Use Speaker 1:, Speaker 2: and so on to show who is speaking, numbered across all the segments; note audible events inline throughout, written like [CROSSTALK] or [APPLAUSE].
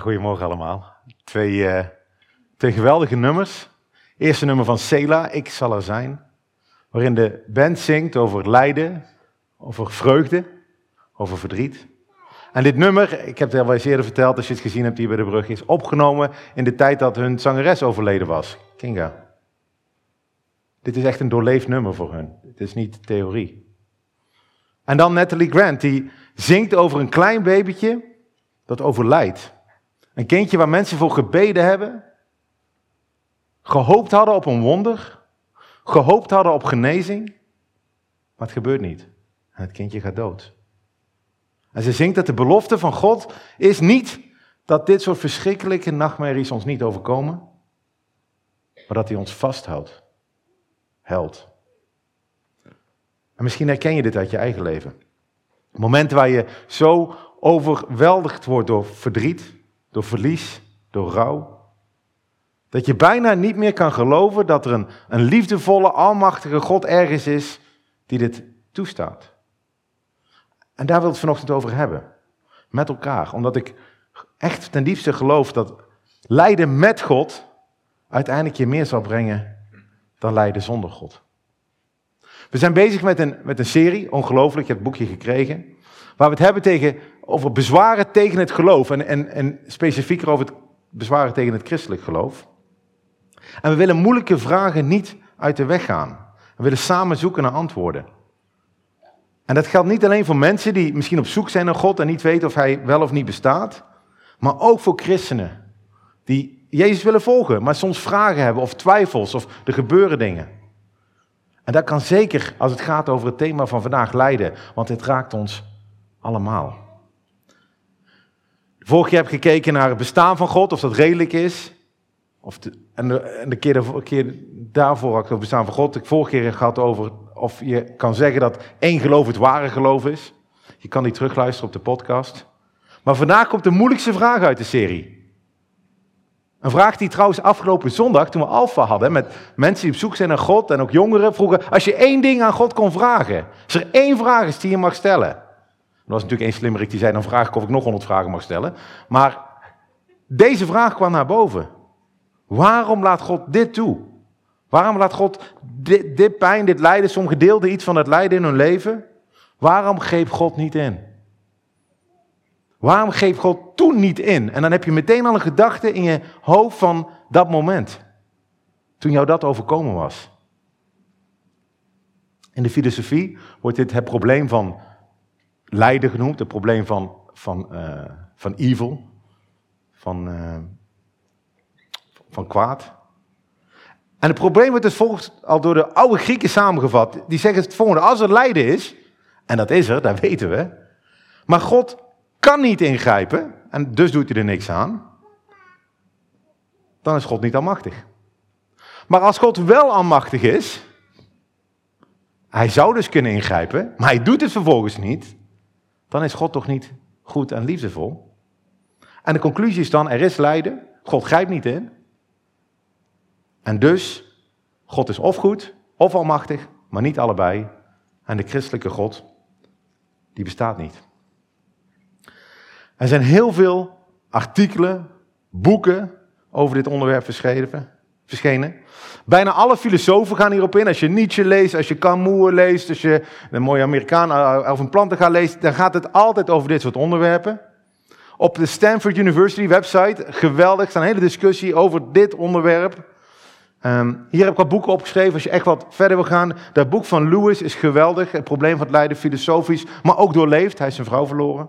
Speaker 1: Goedemorgen allemaal. Twee, eh, twee geweldige nummers. Eerste nummer van Sela, Ik zal er zijn. Waarin de band zingt over lijden, over vreugde, over verdriet. En dit nummer, ik heb het al eens eerder verteld als je het gezien hebt hier bij de brug, is opgenomen in de tijd dat hun zangeres overleden was, Kinga. Dit is echt een doorleefd nummer voor hun. Het is niet theorie. En dan Natalie Grant, die zingt over een klein babytje dat overlijdt. Een kindje waar mensen voor gebeden hebben, gehoopt hadden op een wonder, gehoopt hadden op genezing, maar het gebeurt niet. En het kindje gaat dood. En ze zingt dat de belofte van God is niet dat dit soort verschrikkelijke nachtmerries ons niet overkomen, maar dat hij ons vasthoudt, held. En misschien herken je dit uit je eigen leven. Momenten waar je zo overweldigd wordt door verdriet, door verlies, door rouw. Dat je bijna niet meer kan geloven dat er een, een liefdevolle, almachtige God ergens is die dit toestaat. En daar wil ik het vanochtend over hebben. Met elkaar. Omdat ik echt ten diepste geloof dat lijden met God uiteindelijk je meer zal brengen dan lijden zonder God. We zijn bezig met een, met een serie, ongelooflijk, je hebt het boekje gekregen, waar we het hebben tegen, over bezwaren tegen het geloof en, en, en specifieker over het bezwaren tegen het christelijk geloof. En we willen moeilijke vragen niet uit de weg gaan. We willen samen zoeken naar antwoorden. En dat geldt niet alleen voor mensen die misschien op zoek zijn naar God en niet weten of Hij wel of niet bestaat, maar ook voor christenen die Jezus willen volgen, maar soms vragen hebben of twijfels of er gebeuren dingen. En dat kan zeker als het gaat over het thema van vandaag lijden, want het raakt ons allemaal. Vorige keer heb ik gekeken naar het bestaan van God, of dat redelijk is. Of en, de, en de, keer, de keer daarvoor had ik het bestaan van God. Ik vorige keer gehad over of je kan zeggen dat één geloof het ware geloof is. Je kan die terugluisteren op de podcast. Maar vandaag komt de moeilijkste vraag uit de serie. Een vraag die trouwens afgelopen zondag, toen we Alfa hadden, met mensen die op zoek zijn naar God en ook jongeren, vroegen: als je één ding aan God kon vragen, als er één vraag is die je mag stellen. Er was natuurlijk één slimmerik die zei: dan vraag ik of ik nog honderd vragen mag stellen. Maar deze vraag kwam naar boven. Waarom laat God dit toe? Waarom laat God dit, pijn, dit lijden, sommige deelden iets van het lijden in hun leven? Waarom geeft God niet in? Waarom geeft God toen niet in? En dan heb je meteen al een gedachte in je hoofd van dat moment. Toen jou dat overkomen was. In de filosofie wordt dit het probleem van lijden genoemd. Het probleem van, van, uh, van evil. Van, uh, van kwaad. En het probleem wordt dus volgens al door de oude Grieken samengevat. Die zeggen het volgende: als er lijden is, en dat is er, dat weten we. Maar God kan niet ingrijpen, en dus doet hij er niks aan. Dan is God niet almachtig. Maar als God wel almachtig is, hij zou dus kunnen ingrijpen, maar hij doet het vervolgens niet, dan is God toch niet goed en liefdevol. En de conclusie is dan, er is lijden, God grijpt niet in. En dus, God is of goed, of almachtig, maar niet allebei. En de christelijke God, die bestaat niet. Er zijn heel veel artikelen, boeken over dit onderwerp verschenen. Bijna alle filosofen gaan hierop in. Als je Nietzsche leest, als je Camus leest, als je een mooie Amerikaan eh, of een planten leest, dan gaat het altijd over dit soort onderwerpen. Op de Stanford University website, geweldig, staat een hele discussie over dit onderwerp. Um, hier heb ik wat boeken opgeschreven als je echt wat verder wil gaan. Dat boek van Lewis is geweldig. Het probleem van het lijden, filosofisch, maar ook doorleefd. Hij is zijn vrouw verloren.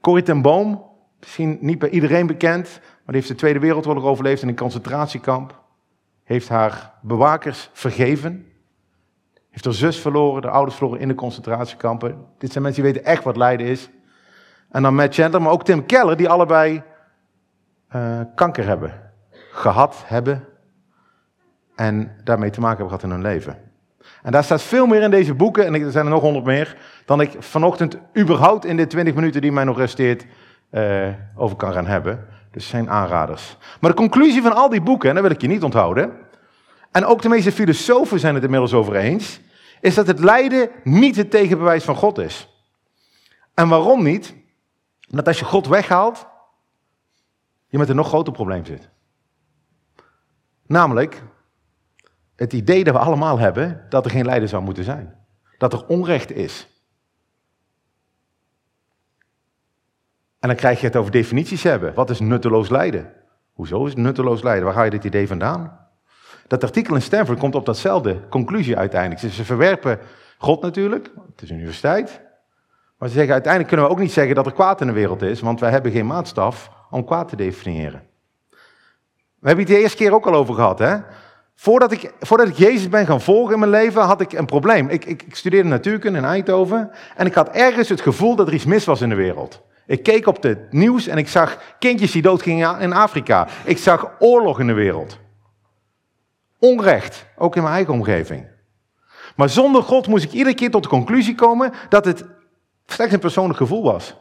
Speaker 1: Corrie ten Boom, misschien niet bij iedereen bekend, die heeft de Tweede Wereldoorlog overleefd in een concentratiekamp. Heeft haar bewakers vergeven. Heeft haar zus verloren, de ouders verloren in de concentratiekampen. Dit zijn mensen die weten echt wat lijden is. En dan Matt Chandler, maar ook Tim Keller, die allebei uh, kanker hebben gehad hebben en daarmee te maken hebben gehad in hun leven. En daar staat veel meer in deze boeken, en er zijn er nog honderd meer, dan ik vanochtend überhaupt in de twintig minuten die mij nog resteert uh, over kan gaan hebben. Dus zijn aanraders. Maar de conclusie van al die boeken, en dat wil ik je niet onthouden, en ook de meeste filosofen zijn het inmiddels over eens, is dat het lijden niet het tegenbewijs van God is. En waarom niet? Dat als je God weghaalt, je met een nog groter probleem zit. Namelijk het idee dat we allemaal hebben dat er geen lijden zou moeten zijn. Dat er onrecht is. En dan krijg je het over definities hebben. Wat is nutteloos lijden? Hoezo is nutteloos lijden? Waar ga je dit idee vandaan? Dat artikel in Stanford komt op datzelfde conclusie uiteindelijk. Ze verwerpen God natuurlijk, het is een universiteit. Maar ze zeggen uiteindelijk kunnen we ook niet zeggen dat er kwaad in de wereld is, want wij hebben geen maatstaf om kwaad te definiëren. We hebben het de eerste keer ook al over gehad. Hè? Voordat, ik, voordat ik Jezus ben gaan volgen in mijn leven, had ik een probleem. Ik, ik, ik studeerde natuurkunde in Eindhoven en ik had ergens het gevoel dat er iets mis was in de wereld. Ik keek op het nieuws en ik zag kindjes die doodgingen in Afrika. Ik zag oorlog in de wereld. Onrecht, ook in mijn eigen omgeving. Maar zonder God moest ik iedere keer tot de conclusie komen dat het slechts een persoonlijk gevoel was.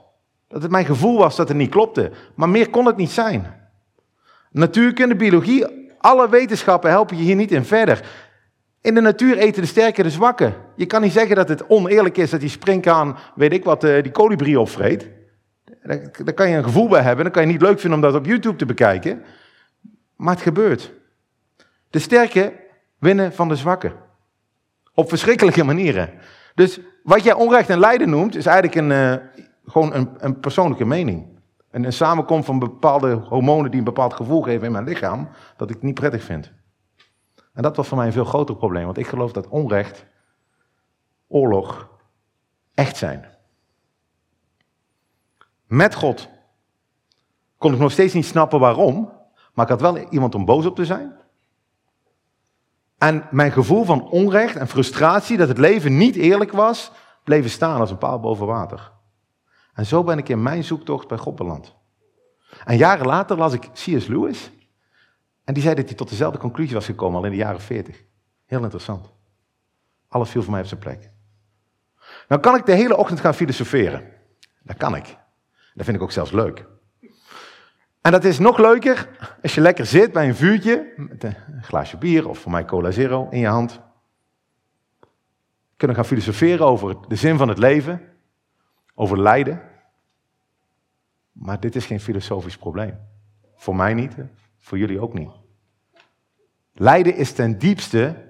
Speaker 1: Dat het mijn gevoel was dat het niet klopte. Maar meer kon het niet zijn. Natuurkunde, biologie, alle wetenschappen helpen je hier niet in verder. In de natuur eten de sterke de zwakke. Je kan niet zeggen dat het oneerlijk is dat die springkaan, weet ik wat, eh, die kolibrie opvreet. Daar kan je een gevoel bij hebben. Dan kan je niet leuk vinden om dat op YouTube te bekijken. Maar het gebeurt. De sterke winnen van de zwakke. Op verschrikkelijke manieren. Dus wat jij onrecht en lijden noemt, is eigenlijk een, uh, gewoon een, een, persoonlijke mening. En een samenkomst van bepaalde hormonen die een bepaald gevoel geven in mijn lichaam, dat ik niet prettig vind. En dat was voor mij een veel groter probleem, want ik geloof dat onrecht, oorlog, echt zijn. Met God kon ik nog steeds niet snappen waarom, maar ik had wel iemand om boos op te zijn. En mijn gevoel van onrecht en frustratie dat het leven niet eerlijk was, bleven staan als een paal boven water. En zo ben ik in mijn zoektocht bij God beland. En jaren later las ik C.S. Lewis. En die zei dat hij tot dezelfde conclusie was gekomen al in de jaren 40. Heel interessant. Alles viel voor mij op zijn plek. Nou kan ik de hele ochtend gaan filosoferen. Dat kan ik. Dat vind ik ook zelfs leuk. En dat is nog leuker als je lekker zit bij een vuurtje, met een glaasje bier of voor mij cola zero in je hand. Kunnen gaan filosoferen over de zin van het leven, over lijden. Maar dit is geen filosofisch probleem. Voor mij niet, voor jullie ook niet. Lijden is ten diepste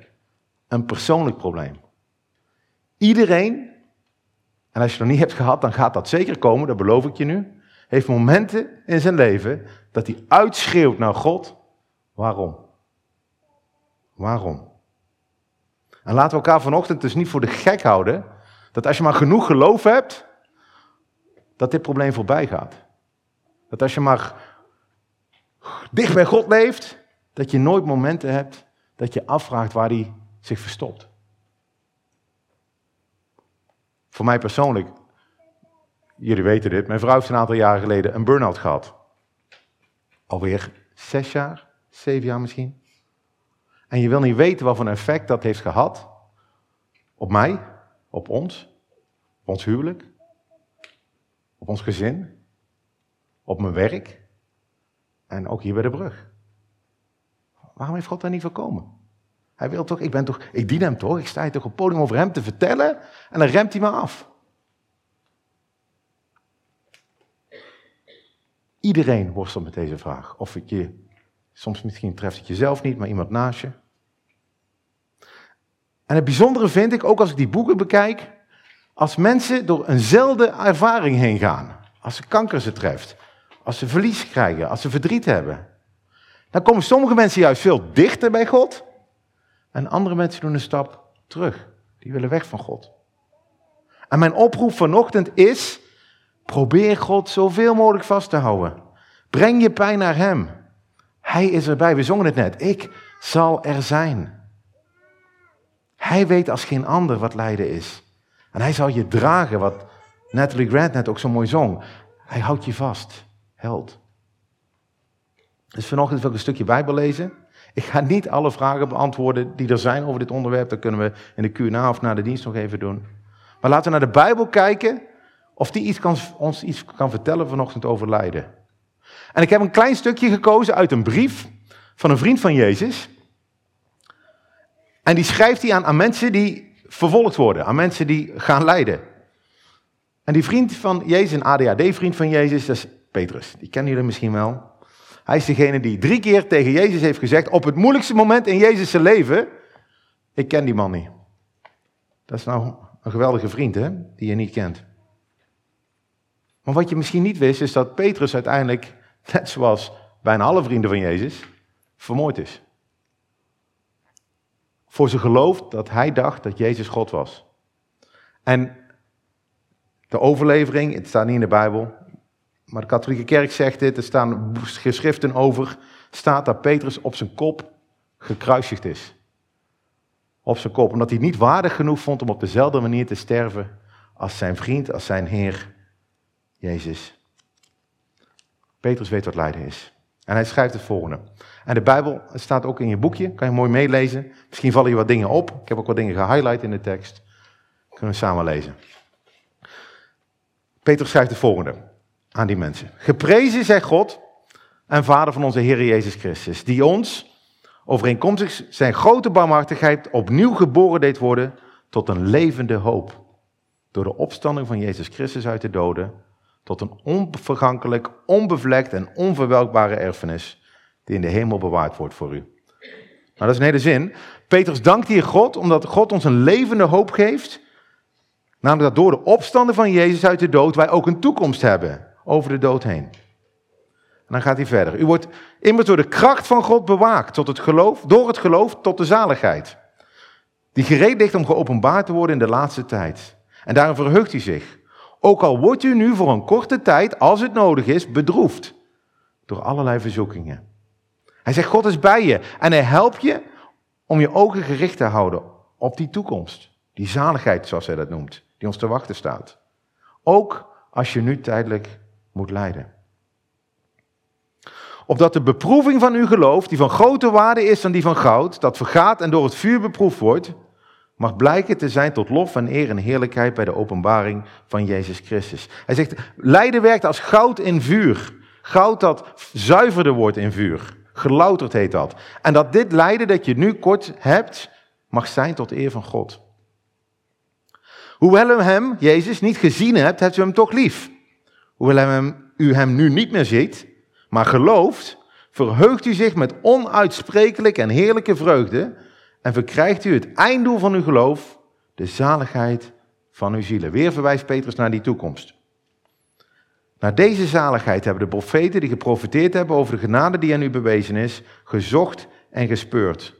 Speaker 1: een persoonlijk probleem. Iedereen, en als je het nog niet hebt gehad, dan gaat dat zeker komen, dat beloof ik je nu heeft momenten in zijn leven dat hij uitschreeuwt naar God. Waarom? Waarom? En laten we elkaar vanochtend dus niet voor de gek houden dat als je maar genoeg geloof hebt, dat dit probleem voorbij gaat. Dat als je maar dicht bij God leeft, dat je nooit momenten hebt dat je afvraagt waar hij zich verstopt. Voor mij persoonlijk jullie weten dit, mijn vrouw heeft een aantal jaren geleden een burn-out gehad. Alweer zes jaar, zeven jaar misschien. En je wil niet weten wat voor een effect dat heeft gehad op mij, op ons, op ons huwelijk, op ons gezin, op mijn werk en ook hier bij de brug. Waarom heeft God daar niet voorkomen? Hij wil toch, ik ben toch, ik dien hem toch, ik sta hier toch op het podium over hem te vertellen en dan remt hij me af. Iedereen worstelt met deze vraag. Of het je, soms misschien treft het jezelf niet, maar iemand naast je. En het bijzondere vind ik, ook als ik die boeken bekijk, als mensen door eenzelfde ervaring heen gaan. Als ze kanker ze treft, als ze verlies krijgen, als ze verdriet hebben. Dan komen sommige mensen juist veel dichter bij God. En andere mensen doen een stap terug. Die willen weg van God. En mijn oproep vanochtend is, Probeer God zoveel mogelijk vast te houden. Breng je pijn naar Hem. Hij is erbij. We zongen het net. Ik zal er zijn. Hij weet als geen ander wat lijden is. En hij zal je dragen, wat Natalie Grant net ook zo mooi zong. Hij houdt je vast. Held. Dus vanochtend wil ik een stukje Bijbel lezen. Ik ga niet alle vragen beantwoorden die er zijn over dit onderwerp. Dat kunnen we in de Q&A of na de dienst nog even doen. Maar laten we naar de Bijbel kijken of die iets kan, ons iets kan vertellen vanochtend over lijden. En ik heb een klein stukje gekozen uit een brief van een vriend van Jezus. En die schrijft hij aan, aan mensen die vervolgd worden, aan mensen die gaan lijden. En die vriend van Jezus, een ADHD-vriend van Jezus, dat is Petrus. Die kennen jullie misschien wel. Hij is degene die drie keer tegen Jezus heeft gezegd, op het moeilijkste moment in Jezus' leven, ik ken die man niet. Dat is nou een geweldige vriend, hè, die je niet kent. Maar wat je misschien niet wist, is dat Petrus uiteindelijk, [LAUGHS] net zoals bijna alle vrienden van Jezus, vermoord is. Voor zijn geloof dat hij dacht dat Jezus God was. En de overlevering, het staat niet in de Bijbel, maar de katholieke kerk zegt dit, er staan geschriften over, staat dat Petrus op zijn kop gekruisigd is. Op zijn kop, omdat hij niet waardig genoeg vond om op dezelfde manier te sterven als zijn vriend, als zijn Heer, Jezus. Petrus weet wat lijden is. En hij schrijft het volgende. En de Bijbel staat ook in je boekje, kan je mooi meelezen. Misschien vallen je wat dingen op. Ik heb ook wat dingen gehighlight in de tekst. Kunnen we samen lezen. Petrus schrijft het volgende aan die mensen. Geprezen zij God en Vader van onze Heer Jezus Christus, die ons, overeenkomstig zijn grote barmhartigheid, opnieuw geboren deed worden tot een levende hoop. Door de opstanding van Jezus Christus uit de doden, tot een onvergankelijk, onbevlekt en onverwelkbare erfenis, die in de hemel bewaard wordt voor u. Maar dat is een hele zin. Petrus dankt hier God, omdat God ons een levende hoop geeft. Namelijk dat door de opstanden van Jezus uit de dood wij ook een toekomst hebben over de dood heen. En dan gaat hij verder. U wordt immers door de kracht van God bewaakt tot het geloof, door het geloof tot de zaligheid. Die gereed ligt om geopenbaard te worden in de laatste tijd. En daarom verheugt u zich. Ook al wordt u nu voor een korte tijd, als het nodig is, bedroefd door allerlei verzoekingen. Hij zegt, God is bij je en hij helpt je om je ogen gericht te houden op die toekomst. Die zaligheid, zoals hij dat noemt, die ons te wachten staat. Ook als je nu tijdelijk moet lijden. Opdat de beproeving van uw geloof, die van grote waarde is dan die van goud, dat vergaat en door het vuur beproefd wordt, mag blijken te zijn tot lof en eer en heerlijkheid bij de openbaring van Jezus Christus. Hij zegt, lijden werkt als goud in vuur. Goud dat zuiverder wordt in vuur. Gelouterd heet dat. En dat dit lijden dat je nu kort hebt, mag zijn tot eer van God. Hoewel u hem, Jezus, niet gezien hebt, hebt u hem toch lief. Hoewel u hem nu niet meer ziet, maar gelooft, verheugt u zich met onuitsprekelijk en heerlijke vreugde en verkrijgt u het einddoel van uw geloof, de zaligheid van uw zielen. Weer verwijst Petrus naar die toekomst. Naar deze zaligheid hebben de profeten die geprofiteerd hebben over de genade die aan u bewezen is, gezocht en gespeurd.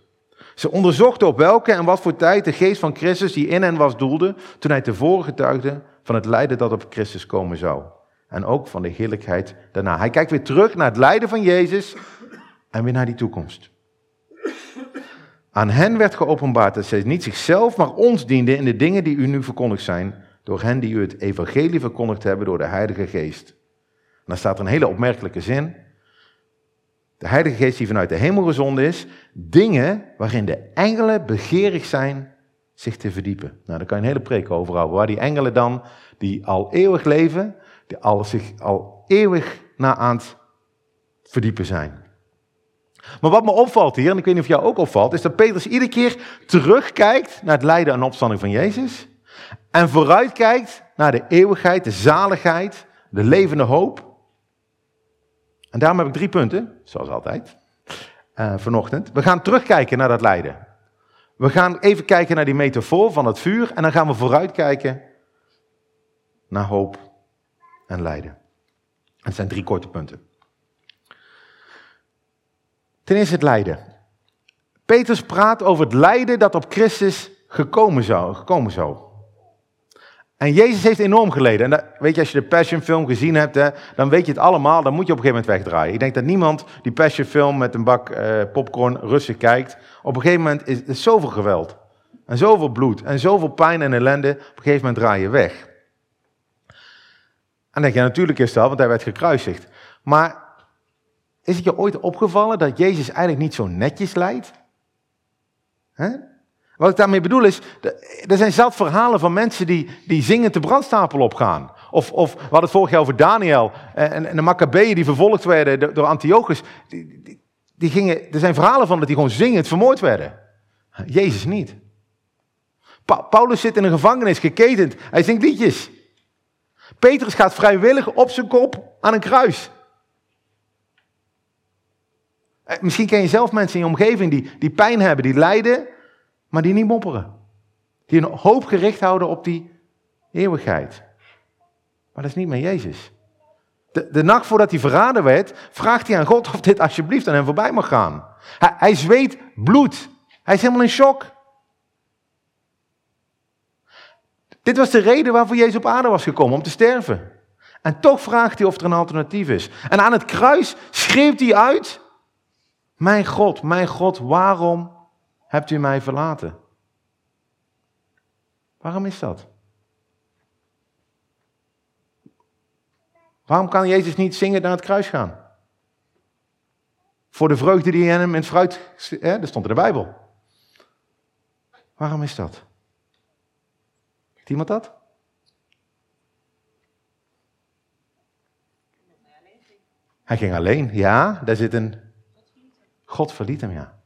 Speaker 1: Ze onderzochten op welke en wat voor tijd de geest van Christus die in hen was doelde, toen hij tevoren getuigde van het lijden dat op Christus komen zou en ook van de heerlijkheid daarna. Hij kijkt weer terug naar het lijden van Jezus en weer naar die toekomst. Aan hen werd geopenbaard dat zij niet zichzelf, maar ons dienden in de dingen die u nu verkondigd zijn, door hen die u het evangelie verkondigd hebben door de Heilige Geest. Dan staat er een hele opmerkelijke zin. De Heilige Geest die vanuit de hemel gezonden is, dingen waarin de engelen begeerig zijn zich te verdiepen. Nou, daar kan je een hele preek over houden, waar die engelen dan, die al eeuwig leven, die al, zich al eeuwig na aan het verdiepen zijn. Maar wat me opvalt hier, en ik weet niet of jou ook opvalt, is dat Petrus iedere keer terugkijkt naar het lijden en opstanding van Jezus. En vooruitkijkt naar de eeuwigheid, de zaligheid, de levende hoop. En daarom heb ik drie punten, zoals altijd, uh, vanochtend. We gaan terugkijken naar dat lijden. We gaan even kijken naar die metafoor van het vuur en dan gaan we vooruitkijken naar hoop en lijden. Het zijn drie korte punten. Ten eerste het lijden. Petrus praat over het lijden dat op Christus gekomen zou. Gekomen zou. En Jezus heeft enorm geleden. En weet je, als je de Passion film gezien hebt, hè, dan weet je het allemaal. Dan moet je op een gegeven moment wegdraaien. Ik denk dat niemand die Passion film met een bak uh, popcorn rustig kijkt. Op een gegeven moment is er zoveel geweld. En zoveel bloed. En zoveel pijn en ellende. Op een gegeven moment draai je weg. Dan denk je, natuurlijk is dat, want hij werd gekruisigd. Maar is het je ooit opgevallen dat Jezus eigenlijk niet zo netjes lijdt? Wat ik daarmee bedoel is, er zijn zelf verhalen van mensen die, die zingend de brandstapel opgaan. Of, of we hadden het vorig jaar over Daniel en, en de Maccabeeën die vervolgd werden door Antiochus. Die, die, die, gingen, er zijn verhalen van dat die gewoon zingend vermoord werden. Jezus niet. Paulus zit in een gevangenis, geketend. Hij zingt liedjes. Petrus gaat vrijwillig op zijn kop aan een kruis. Eh, Misschien ken je zelf mensen in je omgeving die, die pijn hebben, die lijden, maar die niet mopperen. Die een hoop gericht houden op die eeuwigheid. Maar dat is niet meer Jezus. De, de nacht voordat hij verraden werd, vraagt hij aan God of dit alsjeblieft aan hem voorbij mag gaan. Hij, hij zweet bloed. Hij is helemaal in shock. Dit was de reden waarvoor Jezus op aarde was gekomen, om te sterven. En toch vraagt hij of er een alternatief is. En aan het kruis schreeuwt hij uit: Mijn God, mijn God, waarom hebt u mij verlaten? Waarom is dat? Waarom kan Jezus niet zingen naar het kruis gaan? Voor de vreugde die in hem in het fruit, hè, dat stond in de Bijbel. Waarom is dat? Weet iemand dat? Hij ging alleen, ja, daar zit een... God verliet hem, ja.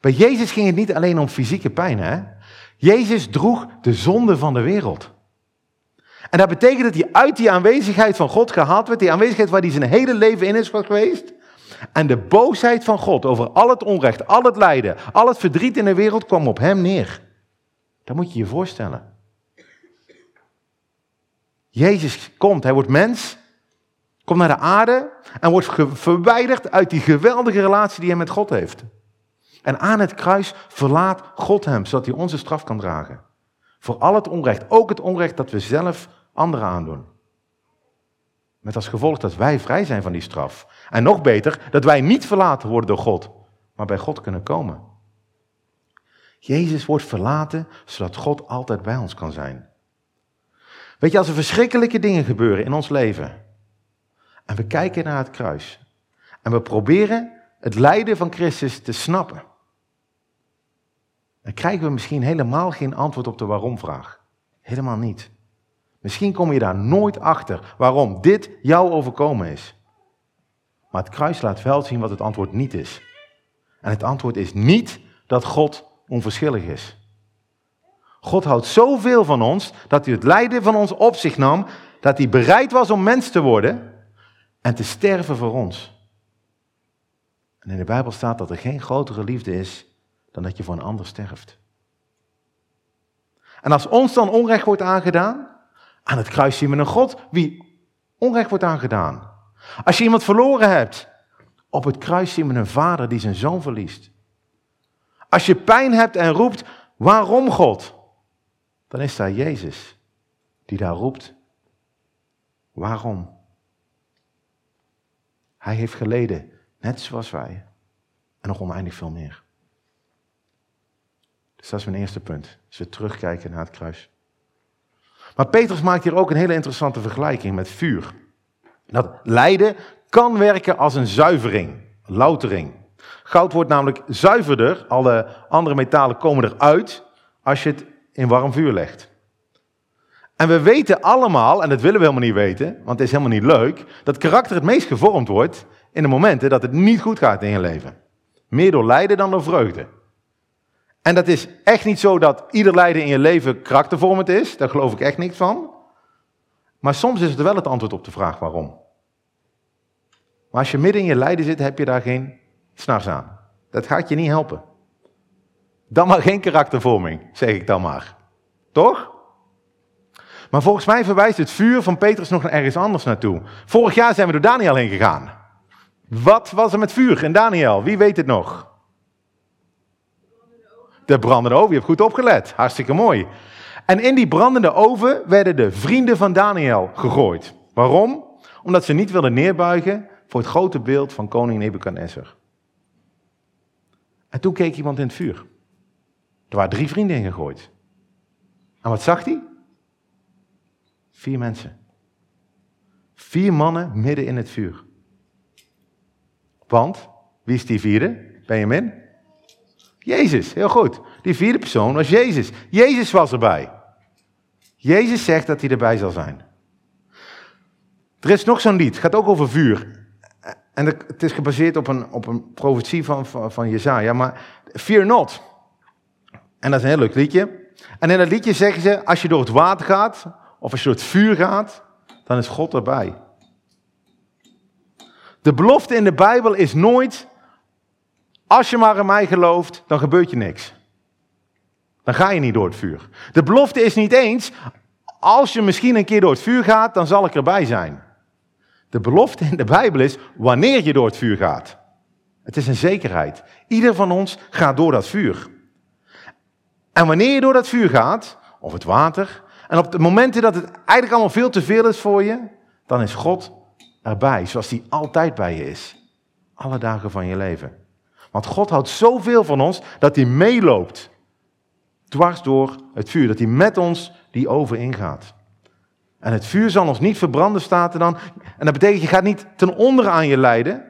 Speaker 1: Bij Jezus ging het niet alleen om fysieke pijn, hè. Jezus droeg de zonde van de wereld. En dat betekent dat hij uit die aanwezigheid van God gehaald werd, die aanwezigheid waar hij zijn hele leven in is geweest. En de boosheid van God over al het onrecht, al het lijden, al het verdriet in de wereld kwam op hem neer. Dat moet je je voorstellen. Jezus komt, hij wordt mens, komt naar de aarde en wordt verwijderd uit die geweldige relatie die hij met God heeft. En aan het kruis verlaat God hem, zodat hij onze straf kan dragen. Voor al het onrecht, ook het onrecht dat we zelf anderen aandoen. Met als gevolg dat wij vrij zijn van die straf. En nog beter, dat wij niet verlaten worden door God, maar bij God kunnen komen. Jezus wordt verlaten, zodat God altijd bij ons kan zijn. Weet je, als er verschrikkelijke dingen gebeuren in ons leven, en we kijken naar het kruis, en we proberen het lijden van Christus te snappen, dan krijgen we misschien helemaal geen antwoord op de waarom-vraag. Helemaal niet. Misschien kom je daar nooit achter waarom dit jou overkomen is. Maar het kruis laat wel zien wat het antwoord niet is. En het antwoord is niet dat God onverschillig is. God houdt zoveel van ons dat hij het lijden van ons op zich nam, dat hij bereid was om mens te worden en te sterven voor ons. En in de Bijbel staat dat er geen grotere liefde is dan dat je voor een ander sterft. En als ons dan onrecht wordt aangedaan, aan het kruis zien we een God wie onrecht wordt aangedaan. Als je iemand verloren hebt, op het kruis zien we een vader die zijn zoon verliest. Als je pijn hebt en roept, waarom God? Dan is daar Jezus die daar roept, waarom? Hij heeft geleden, net zoals wij, en nog oneindig veel meer. Dus dat is mijn eerste punt. Als we terugkijken naar het kruis. Maar Petrus maakt hier ook een hele interessante vergelijking met vuur. Dat lijden kan werken als een zuivering, loutering. Goud wordt namelijk zuiverder, alle andere metalen komen eruit als je het in warm vuur legt. En we weten allemaal, en dat willen we helemaal niet weten, want het is helemaal niet leuk, dat karakter het meest gevormd wordt in de momenten dat het niet goed gaat in je leven. Meer door lijden dan door vreugde. En dat is echt niet zo dat ieder lijden in je leven karaktervormend is. Daar geloof ik echt niks van. Maar soms is het wel het antwoord op de vraag waarom. Maar als je midden in je lijden zit, heb je daar geen s'nachts aan. Dat gaat je niet helpen. Dan maar geen karaktervorming, zeg ik dan maar. Toch? Maar volgens mij verwijst het vuur van Petrus nog ergens anders naartoe. Vorig jaar zijn we door Daniel heen gegaan. Wat was er met vuur in Daniel? Wie weet het nog? De brandende oven, je hebt goed opgelet. Hartstikke mooi. En in die brandende oven werden de vrienden van Daniel gegooid. Waarom? Omdat ze niet wilden neerbuigen voor het grote beeld van koning Nebuchadnezzar. En toen keek iemand in het vuur. Waren drie vrienden ingegooid. En wat zag hij? Vier mensen. Vier mannen midden in het vuur. Want, wie is die vierde? Benjamin? Jezus, heel goed. Die vierde persoon was Jezus. Jezus was erbij. Jezus zegt dat hij erbij zal zijn. Er is nog zo'n lied, het gaat ook over vuur. En het is gebaseerd op een, op een profetie van, van, van Jezaja, maar Fear Not. En dat is een heel leuk liedje. En in dat liedje zeggen ze, als je door het water gaat, of als je door het vuur gaat, dan is God erbij. De belofte in de Bijbel is nooit Als je maar in mij gelooft, dan gebeurt je niks. Dan ga je niet door het vuur. De belofte is niet eens, als je misschien een keer door het vuur gaat, dan zal ik erbij zijn. De belofte in de Bijbel is wanneer je door het vuur gaat. Het is een zekerheid. Ieder van ons gaat door dat vuur. En wanneer je door dat vuur gaat, of het water, en op de momenten dat het eigenlijk allemaal veel te veel is voor je, dan is God erbij, zoals hij altijd bij je is. Alle dagen van je leven. Want God houdt zoveel van ons dat hij meeloopt. Dwars door het vuur, dat hij met ons die oven ingaat. En het vuur zal ons niet verbranden, staat er dan. En dat betekent, je gaat niet ten onder aan je lijden.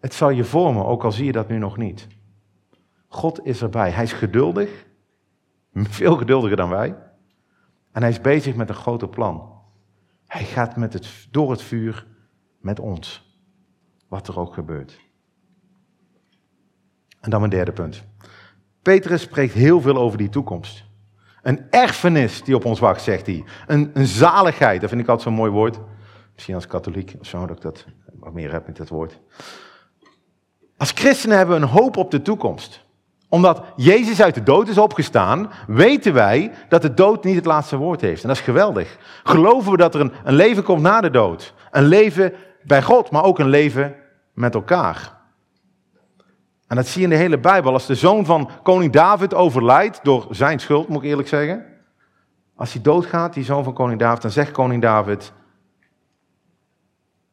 Speaker 1: Het zal je vormen, ook al zie je dat nu nog niet. God is erbij. Hij is geduldig. Veel geduldiger dan wij. En hij is bezig met een groter plan. Hij gaat met het, door het vuur met ons. Wat er ook gebeurt. En dan mijn derde punt. Petrus spreekt heel veel over die toekomst. Een erfenis die op ons wacht, zegt hij. Een, een zaligheid, dat vind ik altijd zo'n mooi woord. Misschien als katholiek of zo, dat ik dat wat meer heb met dat woord. Als christenen hebben we een hoop op de toekomst. Omdat Jezus uit de dood is opgestaan, weten wij dat de dood niet het laatste woord heeft. En dat is geweldig. Geloven we dat er een, een leven komt na de dood. Een leven bij God, maar ook een leven met elkaar. En dat zie je in de hele Bijbel. Als de zoon van koning David overlijdt, door zijn schuld moet ik eerlijk zeggen. Als hij doodgaat, die zoon van koning David, dan zegt koning David,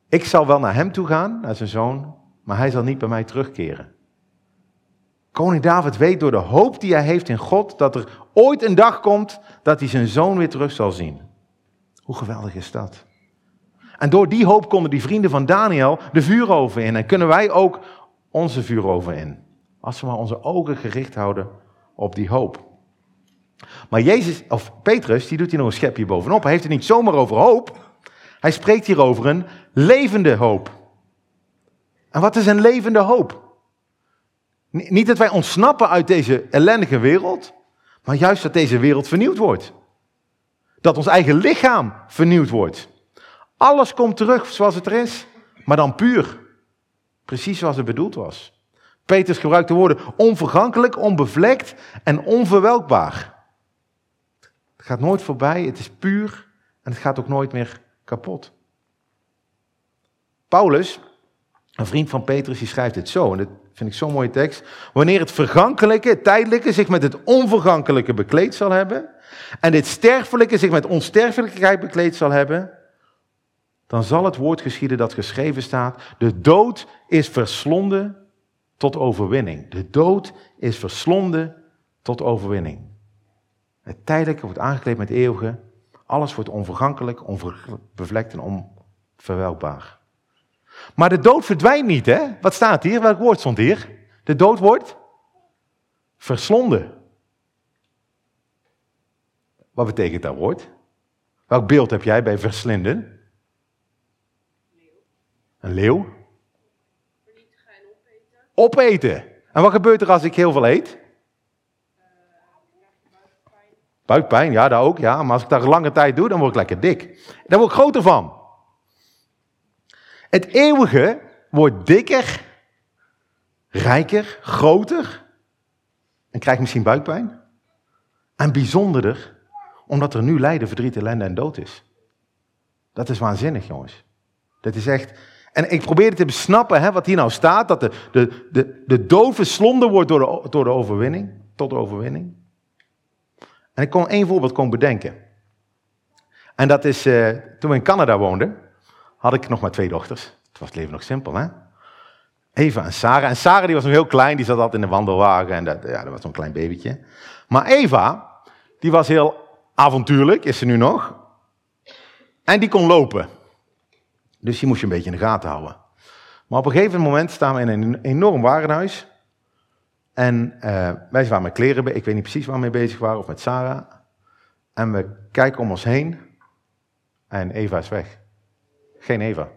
Speaker 1: ik zal wel naar hem toe gaan, naar zijn zoon, maar hij zal niet bij mij terugkeren. Koning David weet door de hoop die hij heeft in God dat er ooit een dag komt dat hij zijn zoon weer terug zal zien. Hoe geweldig is dat? En door die hoop konden die vrienden van Daniel de vuuroven in en kunnen wij ook onze vuuroven in. Als we maar onze ogen gericht houden op die hoop. Maar Jezus, of Petrus, die doet hier nog een schepje bovenop. Hij heeft het niet zomaar over hoop. Hij spreekt hier over een levende hoop. En wat is een levende hoop? Niet dat wij ontsnappen uit deze ellendige wereld, maar juist dat deze wereld vernieuwd wordt. Dat ons eigen lichaam vernieuwd wordt. Alles komt terug zoals het er is, maar dan puur. Precies zoals het bedoeld was. Petrus gebruikt de woorden onvergankelijk, onbevlekt en onverwelkbaar. Het gaat nooit voorbij, het is puur en het gaat ook nooit meer kapot. Paulus, een vriend van Petrus, die schrijft het zo, en vind ik zo'n mooie tekst. Wanneer het vergankelijke, het tijdelijke, zich met het onvergankelijke bekleed zal hebben, en dit sterfelijke zich met onsterfelijkheid bekleed zal hebben, dan zal het woord geschieden dat geschreven staat. De dood is verslonden tot overwinning. De dood is verslonden tot overwinning. Het tijdelijke wordt aangekleed met eeuwige. Alles wordt onvergankelijk, onbevlekt en onverwelkbaar. Maar de dood verdwijnt niet, hè? Wat staat hier? Welk woord stond hier? De dood wordt verslonden. Wat betekent dat woord? Welk beeld heb jij bij verslinden? Een leeuw? Opeten. En wat gebeurt er als ik heel veel eet? Buikpijn, ja, dat ook, ja. Maar als ik dat lange tijd doe, dan word ik lekker dik. Daar word ik groter van. Het eeuwige wordt dikker, rijker, groter. En krijgt misschien buikpijn. En bijzonderder, omdat er nu lijden, verdriet, ellende en dood is. Dat is waanzinnig, jongens. Dat is echt, en ik probeerde te besnappen hè, wat hier nou staat, dat de, de, de, de dood verslonden wordt door de, door de overwinning, tot de overwinning. En ik kon één voorbeeld kon bedenken. En dat is, uh, toen we in Canada woonden, had ik nog maar twee dochters. Het was het leven nog simpel, hè? Eva en Sarah. En Sarah die was nog heel klein, die zat altijd in de wandelwagen en dat, ja, dat was zo'n klein babytje. Maar Eva, die was heel avontuurlijk, is ze nu nog. En die kon lopen. Dus die moest je een beetje in de gaten houden. Maar op een gegeven moment staan we in een enorm warenhuis. En uh, wij waren met kleren, ik weet niet precies waar we mee bezig waren, of met Sarah. En we kijken om ons heen. En Eva is weg geen Eva.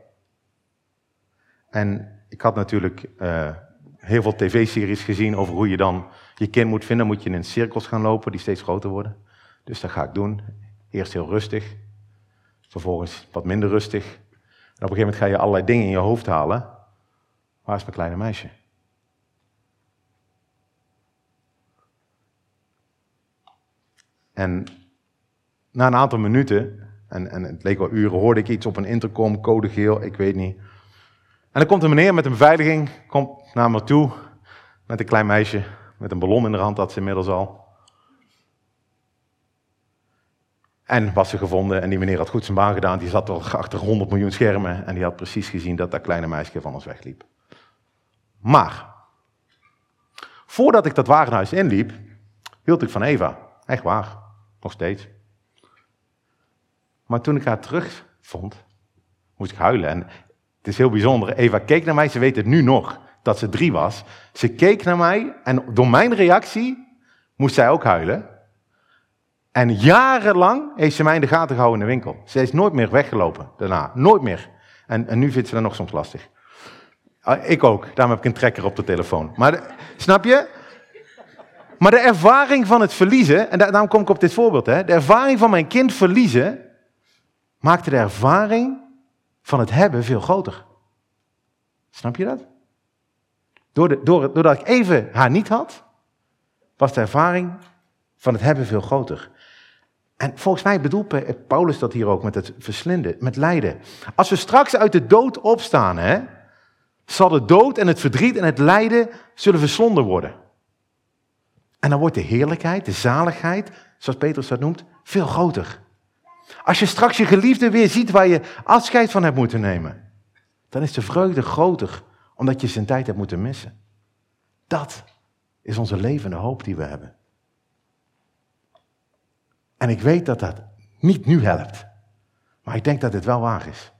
Speaker 1: En ik had natuurlijk eh, heel veel tv-series gezien over hoe je dan je kind moet vinden. moet je in cirkels gaan lopen die steeds groter worden. Dus dat ga ik doen. Eerst heel rustig, vervolgens wat minder rustig. En op een gegeven moment ga je allerlei dingen in je hoofd halen. Waar is mijn kleine meisje? En na een aantal minuten en, en het leek wel uren, hoorde ik iets op een intercom, code geel, ik weet niet. En dan komt een meneer met een beveiliging, komt naar me toe, met een klein meisje, met een ballon in de hand, dat ze inmiddels al. En was ze gevonden en die meneer had goed zijn baan gedaan. Die zat al achter 100 miljoen schermen en die had precies gezien dat dat kleine meisje van ons wegliep. Maar, voordat ik dat wagenhuis inliep, hield ik van Eva. Echt waar, nog steeds. Maar toen ik haar terugvond, moest ik huilen. En het is heel bijzonder. Eva keek naar mij, ze weet het nu nog dat ze drie was. Ze keek naar mij en door mijn reactie moest zij ook huilen. En jarenlang heeft ze mij in de gaten gehouden in de winkel. Ze is nooit meer weggelopen daarna. Nooit meer. En, en nu vindt ze dat nog soms lastig. Ah, ik ook. Daarom heb ik een trekker op de telefoon. Maar snap je? Maar de ervaring van het verliezen, en daarom kom ik op dit voorbeeld, hè, de ervaring van mijn kind verliezen, maakte de ervaring van het hebben veel groter. Snap je dat? Doordat ik even haar niet had, was de ervaring van het hebben veel groter. En volgens mij bedoelt Paulus dat hier ook met het verslinden, met lijden. Als we straks uit de dood opstaan, hè, zal de dood en het verdriet en het lijden zullen verslonden worden. En dan wordt de heerlijkheid, de zaligheid, zoals Petrus dat noemt, veel groter. Als je straks je geliefde weer ziet waar je afscheid van hebt moeten nemen, dan is de vreugde groter, omdat je zijn tijd hebt moeten missen. Dat is onze levende hoop die we hebben. En ik weet dat dat niet nu helpt. Maar ik denk dat dit wel waar is.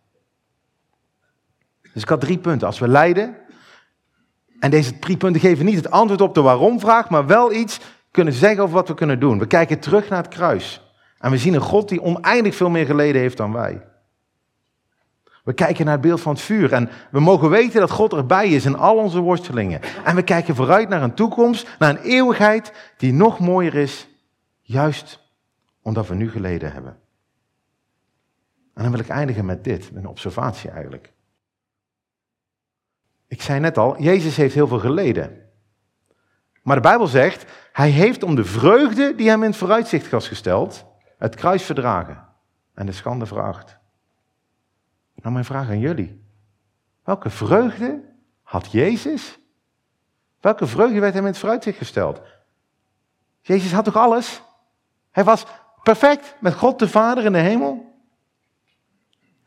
Speaker 1: Dus ik had drie punten. Als we lijden, en deze drie punten geven niet het antwoord op de waarom-vraag, maar wel iets kunnen zeggen over wat we kunnen doen. We kijken terug naar het kruis. En we zien een God die oneindig veel meer geleden heeft dan wij. We kijken naar het beeld van het vuur en we mogen weten dat God erbij is in al onze worstelingen. En we kijken vooruit naar een toekomst, naar een eeuwigheid die nog mooier is, juist omdat we nu geleden hebben. En dan wil ik eindigen met dit, een observatie eigenlijk. Ik zei net al, Jezus heeft heel veel geleden. Maar de Bijbel zegt, hij heeft om de vreugde die hem in het vooruitzicht was gesteld, het kruis verdragen en de schande veracht. Nou, mijn vraag aan jullie. Welke vreugde had Jezus? Welke vreugde werd hem in het vooruitzicht gesteld? Jezus had toch alles? Hij was Perfect, met God de Vader in de hemel.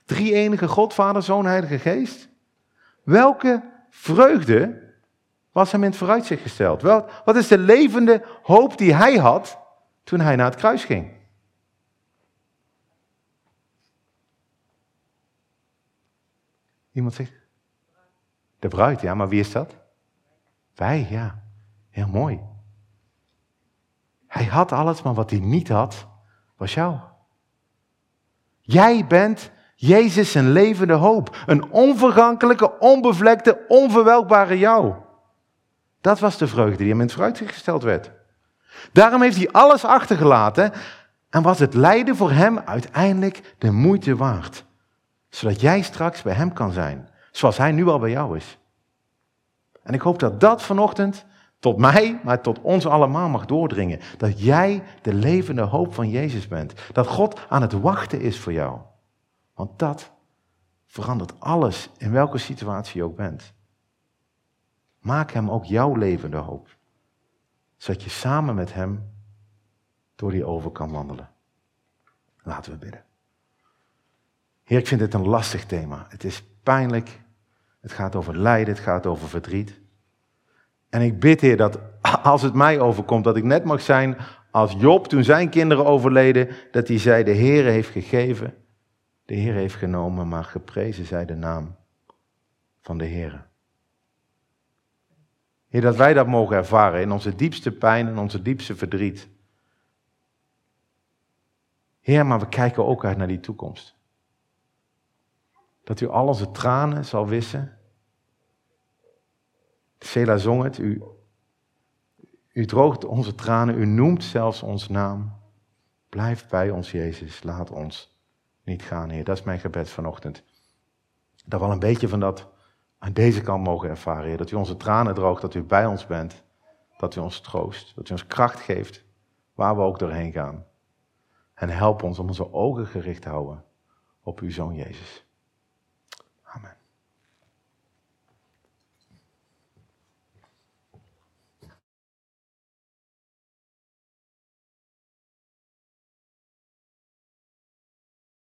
Speaker 1: Drie enige God, Vader, Zoon, Heilige Geest. Welke vreugde was hem in het vooruitzicht gesteld? Wel, wat is de levende hoop die hij had toen hij naar het kruis ging? Iemand zegt? De bruid, ja, maar wie is dat? Wij, ja. Heel mooi. Hij had alles, maar wat hij niet had, was jou. Jij bent Jezus een levende hoop. Een onvergankelijke, onbevlekte, onverwelkbare jou. Dat was de vreugde die hem in het vooruitzicht gesteld werd. Daarom heeft hij alles achtergelaten en was het lijden voor hem uiteindelijk de moeite waard. Zodat jij straks bij hem kan zijn, zoals hij nu al bij jou is. En ik hoop dat dat vanochtend tot mij, maar tot ons allemaal mag doordringen. Dat jij de levende hoop van Jezus bent. Dat God aan het wachten is voor jou. Want dat verandert alles in welke situatie je ook bent. Maak hem ook jouw levende hoop. Zodat je samen met hem door die over kan wandelen. Laten we bidden. Heer, ik vind dit een lastig thema. Het is pijnlijk. Het gaat over lijden, het gaat over verdriet. En ik bid, Heer, dat [LAUGHS] als het mij overkomt, dat ik net mag zijn als Job toen zijn kinderen overleden, dat hij zei, de Heer heeft gegeven, de Heer heeft genomen, maar geprezen zij de naam van de Heer. Heer, dat wij dat mogen ervaren in onze diepste pijn en onze diepste verdriet. Heer, maar we kijken ook uit naar die toekomst. Dat u al onze tranen zal wissen Sela zong het, u, u droogt onze tranen, u noemt zelfs ons naam. Blijf bij ons, Jezus, laat ons niet gaan, Heer. Dat is mijn gebed vanochtend. Dat we al een beetje van dat aan deze kant mogen ervaren, Heer. Dat u onze tranen droogt, dat u bij ons bent. Dat u ons troost, dat u ons kracht geeft, waar we ook doorheen gaan. En help ons om onze ogen gericht te houden op uw Zoon Jezus.